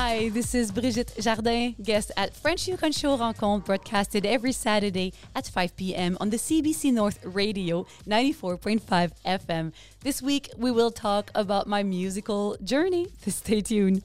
Hi, this is Brigitte Jardin, guest at French Yukon Show Rencontre, broadcasted every Saturday at 5 p.m. on the CBC North Radio 94.5 FM. This week, we will talk about my musical journey, so stay tuned.